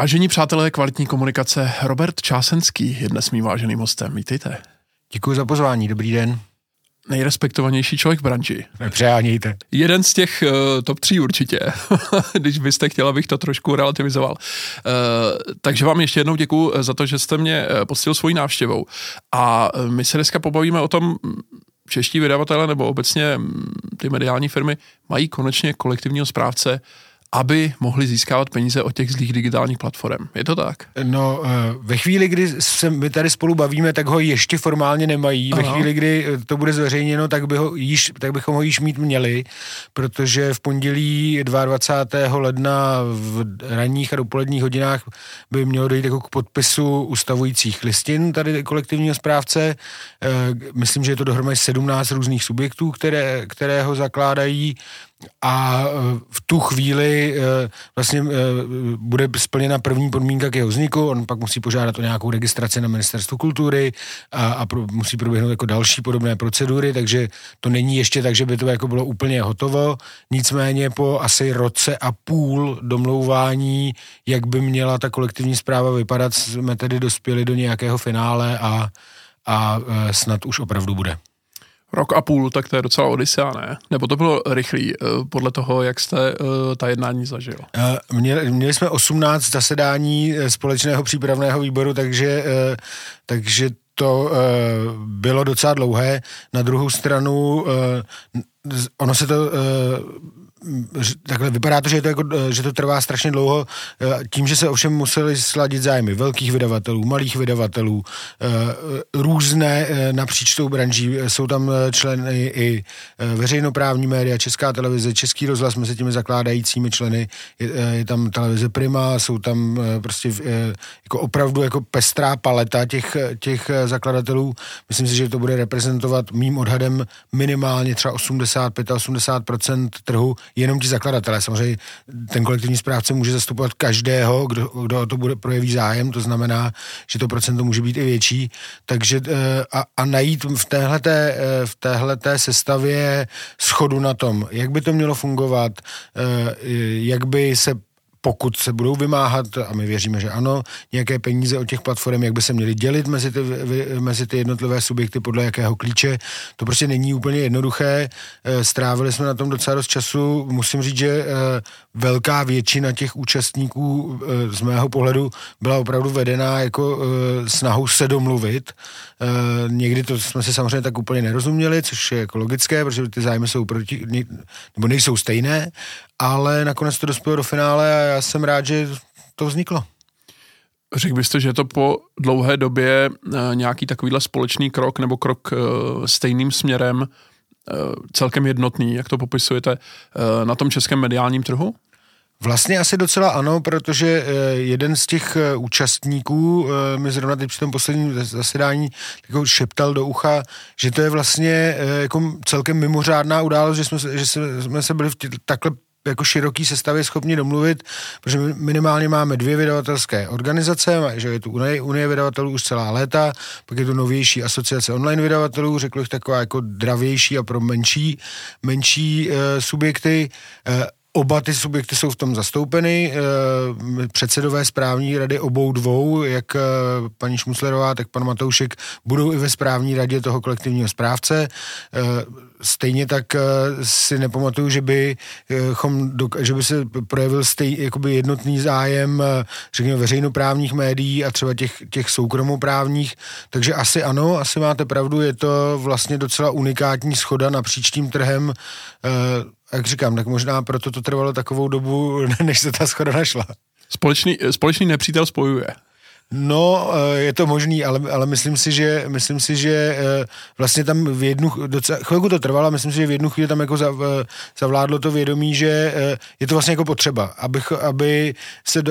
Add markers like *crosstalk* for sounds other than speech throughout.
Vážení přátelé kvalitní komunikace, Robert Čásenský je dnes mým váženým hostem. Vítejte. Děkuji za pozvání, dobrý den. Nejrespektovanější člověk v branži. Nepřehánějte. Jeden z těch uh, top tří určitě, *laughs* když byste chtěl, abych to trošku relativizoval. Uh, takže vám ještě jednou děkuji za to, že jste mě postil svojí návštěvou. A my se dneska pobavíme o tom, čeští vydavatele nebo obecně ty mediální firmy mají konečně kolektivního správce aby mohli získávat peníze od těch zlých digitálních platform. Je to tak? No, eh, ve chvíli, kdy se my tady spolu bavíme, tak ho ještě formálně nemají. Aha. Ve chvíli, kdy eh, to bude zveřejněno, tak, by ho již, tak bychom ho již mít měli, protože v pondělí 22. ledna v ranních a dopoledních hodinách by mělo dojít jako k podpisu ustavujících listin tady kolektivního správce. Eh, myslím, že je to dohromady 17 různých subjektů, které, které ho zakládají a e, v tu chvíli e, vlastně e, bude splněna první podmínka k jeho vzniku, on pak musí požádat o nějakou registraci na ministerstvu kultury a, a pro, musí proběhnout jako další podobné procedury, takže to není ještě tak, že by to jako bylo úplně hotovo, nicméně po asi roce a půl domlouvání, jak by měla ta kolektivní zpráva vypadat, jsme tedy dospěli do nějakého finále a, a snad už opravdu bude. Rok a půl, tak to je docela odisea, ne? Nebo to bylo rychlý, eh, podle toho, jak jste uh, ta jednání zažil? Uh, měli, měli jsme 18 zasedání společného přípravného výboru, takže, takže to bylo docela dlouhé. Na druhou stranu, ono se to takhle vypadá to, že to, jako, že to trvá strašně dlouho, eh, tím, že se ovšem museli sladit zájmy velkých vydavatelů, malých vydavatelů, eh, různé eh, napříč tou branží, jsou tam členy i veřejnoprávní média, Česká televize, Český rozhlas mezi těmi zakládajícími členy, je, je tam televize Prima, jsou tam prostě jako opravdu jako pestrá paleta těch, těch zakladatelů. Myslím si, že to bude reprezentovat mým odhadem minimálně třeba 85-80% trhu, jenom ti zakladatelé. Samozřejmě ten kolektivní správce může zastupovat každého, kdo, kdo to bude projeví zájem, to znamená, že to procento může být i větší. Takže eh, a, a najít v téhleté, eh, v téhleté sestavě schodu na tom, jak by to mělo fungovat, eh, jak by se pokud se budou vymáhat, a my věříme, že ano, nějaké peníze od těch platform, jak by se měly dělit mezi ty, mezi ty jednotlivé subjekty, podle jakého klíče, to prostě není úplně jednoduché. Eh, strávili jsme na tom docela dost času. Musím říct, že eh, velká většina těch účastníků eh, z mého pohledu byla opravdu vedená jako snahou se domluvit. Někdy to jsme se samozřejmě tak úplně nerozuměli, což je jako logické, protože ty zájmy jsou proti, nebo nejsou stejné, ale nakonec to dospělo do finále a já jsem rád, že to vzniklo. Řekl byste, že je to po dlouhé době eh, nějaký takovýhle společný krok nebo krok eh, stejným směrem eh, celkem jednotný, jak to popisujete, na tom českém mediálním trhu? Vlastně asi docela ano, protože jeden z těch účastníků mi zrovna teď při tom posledním zasedání jako šeptal do ucha, že to je vlastně jako celkem mimořádná událost, že jsme, že jsme se byli v tě, takhle jako široký sestavě schopni domluvit, protože minimálně máme dvě vydavatelské organizace, že je tu Unie, Unie vydavatelů už celá léta, pak je tu novější asociace online vydavatelů, řekl bych taková jako dravější a pro menší, menší e, subjekty. E, Oba ty subjekty jsou v tom zastoupeny, eh, předsedové správní rady obou dvou, jak eh, paní Šmuslerová, tak pan Matoušek, budou i ve správní radě toho kolektivního správce. Eh, stejně tak si nepamatuju, že by, že by se projevil stej, jakoby jednotný zájem, řekněme, veřejnoprávních médií a třeba těch, těch soukromoprávních, takže asi ano, asi máte pravdu, je to vlastně docela unikátní schoda napříč tím trhem, jak říkám, tak možná proto to trvalo takovou dobu, *laughs* než se ta schoda našla. Společný, společný nepřítel spojuje. No, eh, je to možný, ale, ale myslím si, že, myslím si, že eh, vlastně tam v jednu, docela, chvilku to trvalo, myslím si, že v jednu chvíli tam jako eh, zavládlo to vědomí, že je to vlastně jako potřeba, aby, aby se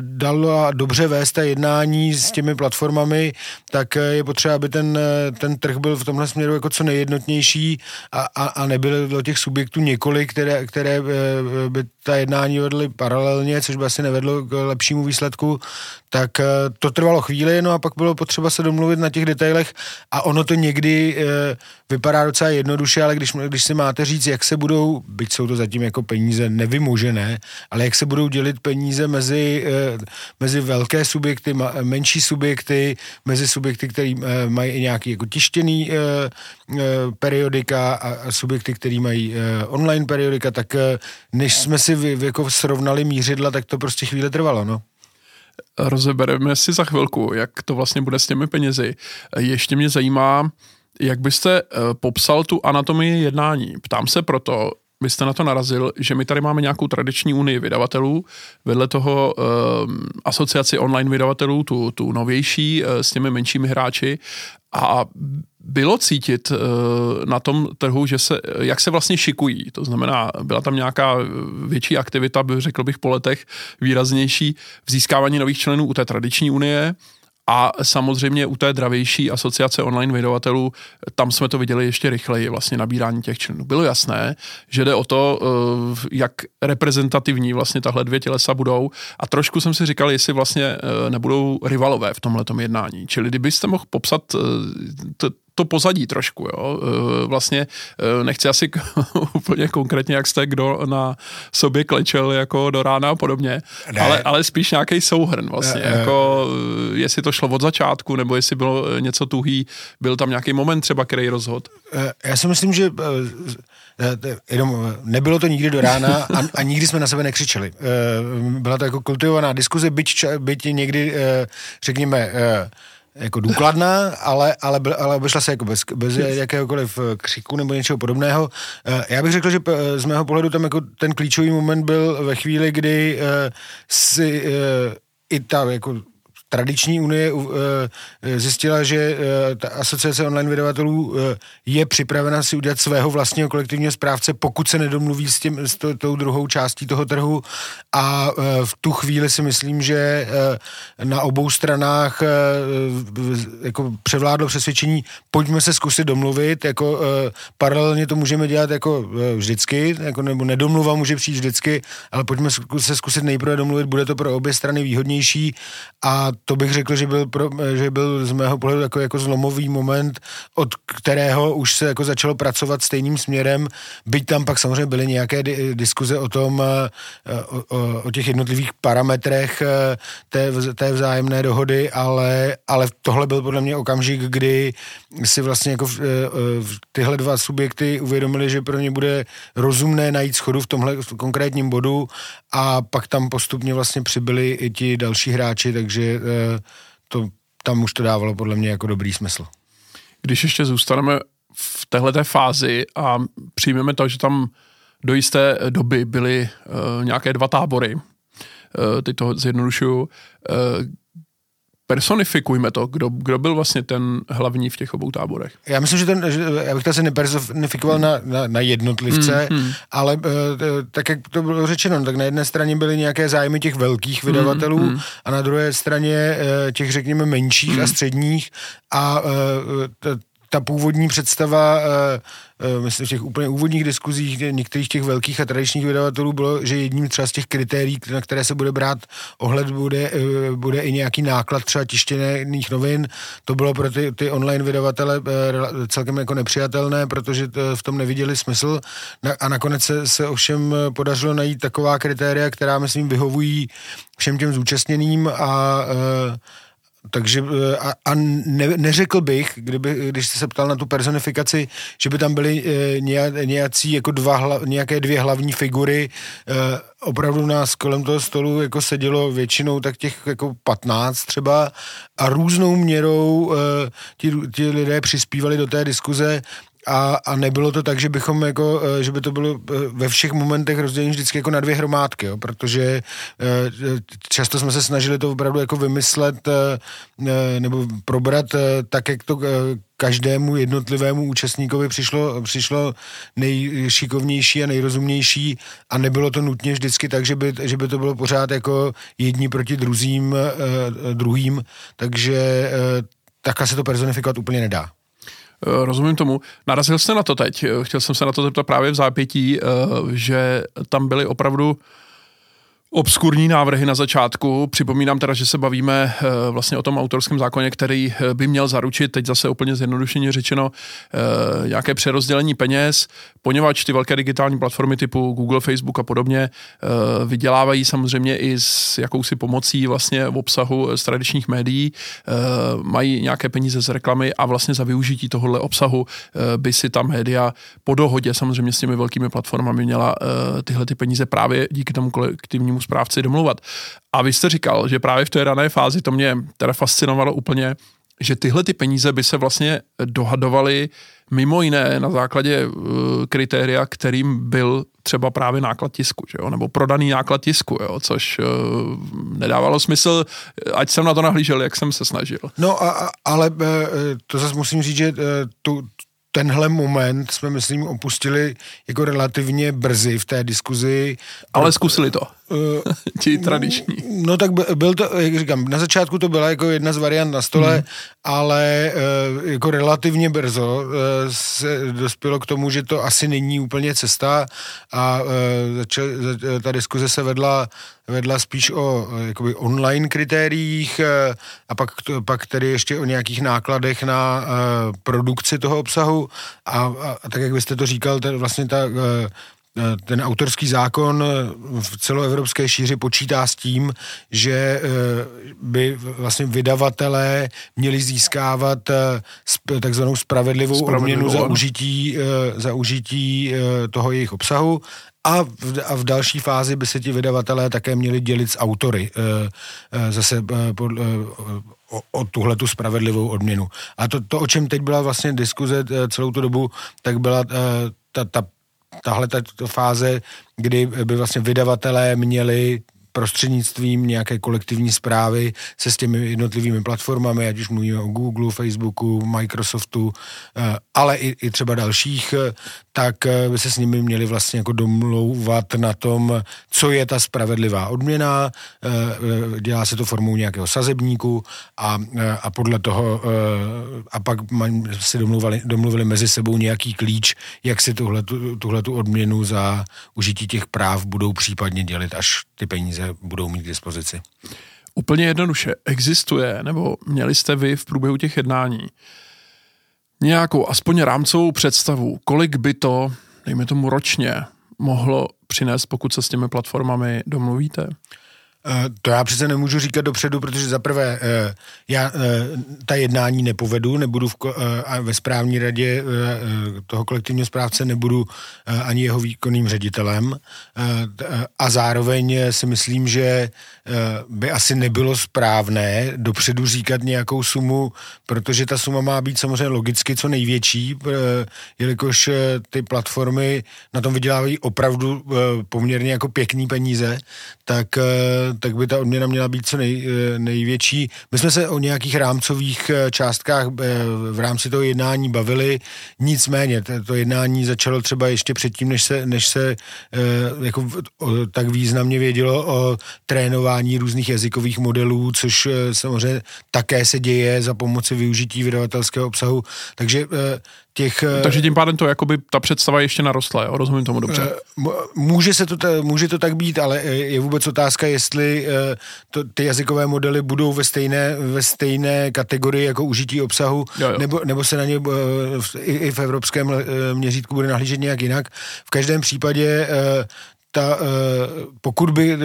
dalo dobře vést ta jednání s těmi platformami, tak je potřeba, aby ten, ten trh byl v tomhle směru jako co nejjednotnější a, a, a nebylo těch subjektů několik, které, které by ta jednání vedly paralelně, což by asi nevedlo k lepšímu výsledku, tak to to trvalo chvíli, no a pak bylo potřeba se domluvit na těch detailech a ono to někdy e, vypadá docela jednoduše, ale když, když si máte říct, jak se budou, byť jsou to zatím jako peníze nevymožené, ale jak se budou dělit peníze mezi, e, mezi velké subjekty, ma, menší subjekty, mezi subjekty, které e, mají nějaký jako tištěný e, e, periodika a, a subjekty, které mají e, online periodika, tak e, než jsme si vy, jako srovnali mířidla, tak to prostě chvíli trvalo, no rozebereme si za chvilku, jak to vlastně bude s těmi penězi. Ještě mě zajímá, jak byste eh, popsal tu anatomii jednání. Ptám se proto, byste na to narazil, že my tady máme nějakou tradiční unii vydavatelů, vedle toho um, asociaci online vydavatelů, tu, tu novější uh, s těmi menšími hráči. A bylo cítit uh, na tom trhu, že se, jak se vlastně šikují. To znamená, byla tam nějaká větší aktivita, řekl bych po letech, výraznější v získávání nových členů u té tradiční unie, a samozřejmě u té dravější asociace online vydavatelů, tam jsme to viděli ještě rychleji, vlastně nabírání těch členů. Bylo jasné, že jde o to, eh, jak reprezentativní vlastně tahle dvě tělesa budou a trošku jsem si říkal, jestli vlastně eh, nebudou rivalové v tomhle jednání. Čili kdybyste mohl popsat eh, to pozadí trošku, jo. E, vlastně e, nechci asi *laughs* úplně konkrétně, jak jste kdo na sobě klečel jako do rána a podobně, ale, ale spíš nějaký souhrn vlastně, ne, jako ne. jestli to šlo od začátku, nebo jestli bylo něco tuhý, byl tam nějaký moment třeba, který rozhod. E, já si myslím, že jenom nebylo to nikdy do rána a, a nikdy jsme na sebe nekřičeli. Byla to jako kultivovaná diskuze, byť, byť někdy, řekněme, jako důkladná, ale, ale, ale obešla se jako bez, bez jakéhokoliv eh, křiku nebo něčeho podobného. Eh, já bych řekl, že z mého pohledu tam jako ten klíčový moment byl ve chvíli, kdy eh, si i ta jako tradiční unie eh, zjistila, že eh, ta asociace online vydavatelů eh, je připravena si udělat svého vlastního kolektivního správce, pokud se nedomluví s, tím, s to, tou druhou částí toho trhu. A v tu chvíli si myslím, že na obou stranách jako převládlo přesvědčení, pojďme se zkusit domluvit, jako paralelně to můžeme dělat jako vždycky, jako, nebo nedomluva může přijít vždycky, ale pojďme se zkusit nejprve domluvit, bude to pro obě strany výhodnější. A to bych řekl, že byl, pro, že byl z mého pohledu jako, jako zlomový moment, od kterého už se jako začalo pracovat stejným směrem, byť tam pak samozřejmě byly nějaké di- diskuze o tom, eh, o, o, o těch jednotlivých parametrech eh, té, té vzájemné dohody, ale, ale tohle byl podle mě okamžik, kdy si vlastně jako v, eh, v tyhle dva subjekty uvědomili, že pro ně bude rozumné najít schodu v tomhle konkrétním bodu a pak tam postupně vlastně přibyli i ti další hráči, takže to, tam už to dávalo podle mě jako dobrý smysl. Když ještě zůstaneme v téhleté fázi a přijmeme to, že tam do jisté doby byly uh, nějaké dva tábory, uh, teď to zjednodušuju, uh, personifikujme to, kdo, kdo byl vlastně ten hlavní v těch obou táborech. Já myslím, že ten, že, já bych to asi nepersonifikoval na, na, na jednotlivce, mm, mm. ale uh, tak, jak to bylo řečeno, tak na jedné straně byly nějaké zájmy těch velkých hmm, vydavatelů mm, mm. a na druhé straně uh, těch, řekněme, menších mm. a hmm. středních a t, ta původní představa, uh, uh, myslím, v těch úplně úvodních diskuzích některých těch velkých a tradičních vydavatelů bylo, že jedním třeba z těch kritérií, na které se bude brát ohled, bude, uh, bude i nějaký náklad třeba tištěných novin. To bylo pro ty, ty online vydavatele celkem jako nepřijatelné, protože v tom neviděli smysl. A nakonec se, se ovšem podařilo najít taková kritéria, která, myslím, vyhovují všem těm zúčastněným a takže eh, a, a ne, neřekl bych, kdyby, když jste se ptal na tu personifikaci, že by tam byly e, nějací jako dva, nějaké dvě hlavní figury. E, opravdu nás kolem toho stolu jako sedělo většinou tak těch jako 15 třeba a různou měrou e, ti, ti lidé přispívali do té diskuze a, a nebylo to tak, že bychom jako, eh, že by to bylo eh, ve všech momentech rozdělení vždycky jako na dvě hromádky, jo, protože eh, často jsme se snažili to opravdu jako vymyslet nebo probrat tak, jak to každému jednotlivému účastníkovi přišlo, přišlo nejšikovnější a nejrozumnější a nebylo to nutně vždycky tak, že by, že by to bylo pořád jako jedni proti druzím, druhým, takže takhle se to personifikovat úplně nedá. Eh, rozumím tomu. Narazil jste na to teď. Chtěl jsem se na to zeptat právě v zápětí, eh, že tam byly opravdu obskurní návrhy na začátku. Připomínám teda, že se bavíme eh, vlastně o tom autorském zákoně, který eh, by měl zaručit, teď zase úplně zjednodušeně řečeno, eh, nějaké přerozdělení peněz, poněvadž ty velké digitální platformy typu Google, Facebook a podobně vydělávají samozřejmě i s jakousi pomocí vlastně v obsahu z tradičních médií, mají nějaké peníze z reklamy a vlastně za využití tohohle obsahu by si ta média po dohodě samozřejmě s těmi velkými platformami měla tyhle ty peníze právě díky tomu kolektivnímu správci domluvat. A vy jste říkal, že právě v té rané fázi to mě teda fascinovalo úplně, že tyhle ty peníze by se vlastně dohadovaly mimo jiné na základě uh, kritéria, kterým byl třeba právě náklad tisku, že jo? nebo prodaný náklad tisku, jo? což uh, nedávalo smysl, ať jsem na to nahlížel, jak jsem se snažil. No, a, ale uh, to zase musím říct, že tu, tenhle moment jsme, myslím, opustili jako relativně brzy v té diskuzi. Ale zkusili to. Uh, Ti tradiční. No tak byl to, jak říkám, na začátku to byla jako jedna z variant na stole, hmm. ale uh, jako relativně brzo uh, se dospělo k tomu, že to asi není úplně cesta a začal, ta diskuze se vedla vedla spíš o jakoby online kritériích a pak, pak tedy ještě o nějakých nákladech na produkci toho obsahu a, a, a tak, jak byste to říkal, ten, vlastně ta ten autorský zákon v celoevropské šíři počítá s tím, že eh, by vlastně vydavatelé měli získávat eh, takzvanou spravedlivou, spravedlivou odměnu za užití, eh, za užití toho jejich obsahu a v, a v další fázi by se ti vydavatelé také měli dělit s autory zase pod, o, o tuhle tu spravedlivou odměnu. A to, to, o čem teď byla vlastně diskuze celou tu dobu, tak byla ta, ta tahle ta fáze, kdy by vlastně vydavatelé měli prostřednictvím nějaké kolektivní zprávy se s těmi jednotlivými platformami, ať už mluvíme o Google, Facebooku, Microsoftu, eh, ale i, i třeba dalších, tak eh, by se s nimi měli vlastně jako domlouvat na tom, co je ta spravedlivá odměna, dělá se to formou nějakého sazebníku a, a podle toho a pak si domluvili, domluvili mezi sebou nějaký klíč, jak si tuhle, tuhle tu odměnu za užití těch práv budou případně dělit, až ty peníze budou mít k dispozici. Úplně jednoduše, existuje, nebo měli jste vy v průběhu těch jednání nějakou aspoň rámcovou představu, kolik by to, dejme tomu ročně, mohlo přinést, pokud se s těmi platformami domluvíte? Eh, to já přece nemůžu říkat dopředu, protože za prvé eh, já eh, ta jednání nepovedu, nebudu v, ve správní radě toho kolektivního správce, nebudu ani jeho výkonným ředitelem. A zároveň si myslím, že by asi nebylo správné dopředu říkat nějakou sumu, protože ta suma má být samozřejmě logicky co největší, jelikož ty platformy na tom vydělávají opravdu poměrně jako pěkný peníze, tak tak by ta odměna měla být co nej, eh, největší. My jsme se o nějakých rámcových eh, částkách eh, v rámci toho jednání bavili, nicméně to jednání začalo třeba ještě předtím, než se, než se jako tak významně vědělo o trénování různých jazykových modelů, což samozřejmě také se děje za pomoci využití vydavatelského obsahu. Takže těch... Eh, Takže tím pádem to jakoby ta představa ještě narostla, jo? rozumím tomu dobře. Eh, může, se to, může to tak být, ale eh, je vůbec otázka, jestli to, ty jazykové modely budou ve stejné, ve stejné kategorii jako užití obsahu, jo, jo. Nebo, nebo se na ně i, i v evropském měřítku bude nahlížet nějak jinak. V každém případě ta, eh, pokud by eh,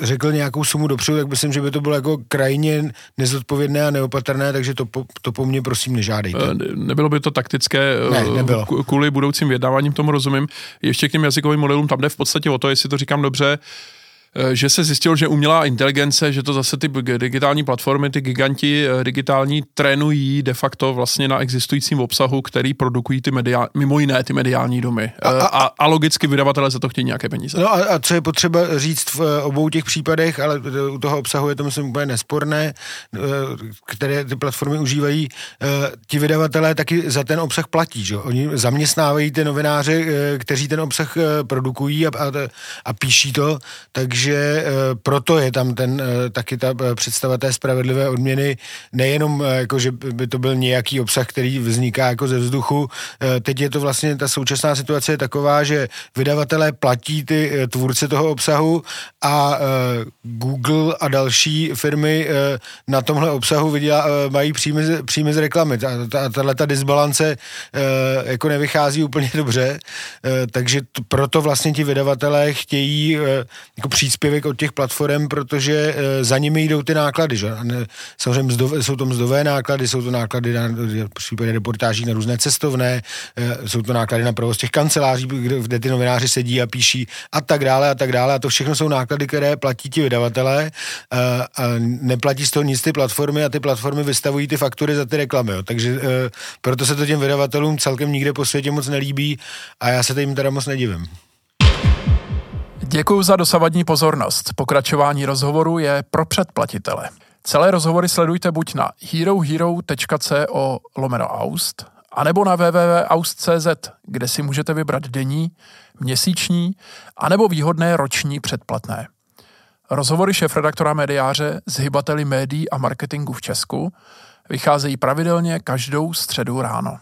řekl nějakou sumu dopředu, tak myslím, že by to bylo jako krajně nezodpovědné a neopatrné, takže to po, to po mně prosím nežádejte. Eh, nebylo by to taktické ne, nebylo. kvůli budoucím vyjednáváním, tomu rozumím. Ještě k těm jazykovým modelům, tam jde v podstatě o to, jestli to říkám dobře, Eh, že se zjistilo, že umělá inteligence, že to zase ty digitální platformy, ty giganti eh, digitální trénují de facto vlastně na existujícím obsahu, který produkují ty mediální, mimo jiné ty mediální domy. A, a, a, a logicky vydavatele za to chtějí nějaké peníze. No a, a co je potřeba říct v obou těch případech, ale u toho obsahu je to myslím úplně nesporné, které ty platformy užívají, ti vydavatelé taky za ten obsah platí, že? Oni zaměstnávají ty novináře, kteří ten obsah produkují a, a, a píší to, takže takže proto je tam ten, taky ta představa té spravedlivé odměny, nejenom jako, že by to byl nějaký obsah, který vzniká jako ze vzduchu, teď je to vlastně, ta současná situace je taková, že vydavatelé platí ty tvůrce toho obsahu a Google a další firmy na tomhle obsahu vydělá, mají příjmy, příjmy z reklamy. A tahle ta disbalance jako nevychází úplně dobře, takže proto vlastně ti vydavatelé chtějí jako příspěvek od těch platform, protože za nimi jdou ty náklady. Že? Samozřejmě jsou to mzdové náklady, jsou to náklady na případě reportáží na různé cestovné, jsou to náklady na provoz těch kanceláří, kde, kde ty novináři sedí a píší a tak dále a tak dále. A to všechno jsou náklady, které platí ti vydavatelé a neplatí z toho nic ty platformy a ty platformy vystavují ty faktury za ty reklamy. Jo. Takže proto se to těm vydavatelům celkem nikde po světě moc nelíbí a já se jim teda moc nedivím. Děkuji za dosavadní pozornost. Pokračování rozhovoru je pro předplatitele. Celé rozhovory sledujte buď na herohero.co lomeno aust, anebo na www.aust.cz, kde si můžete vybrat denní, měsíční, anebo výhodné roční předplatné. Rozhovory šéf-redaktora mediáře s hybateli médií a marketingu v Česku vycházejí pravidelně každou středu ráno.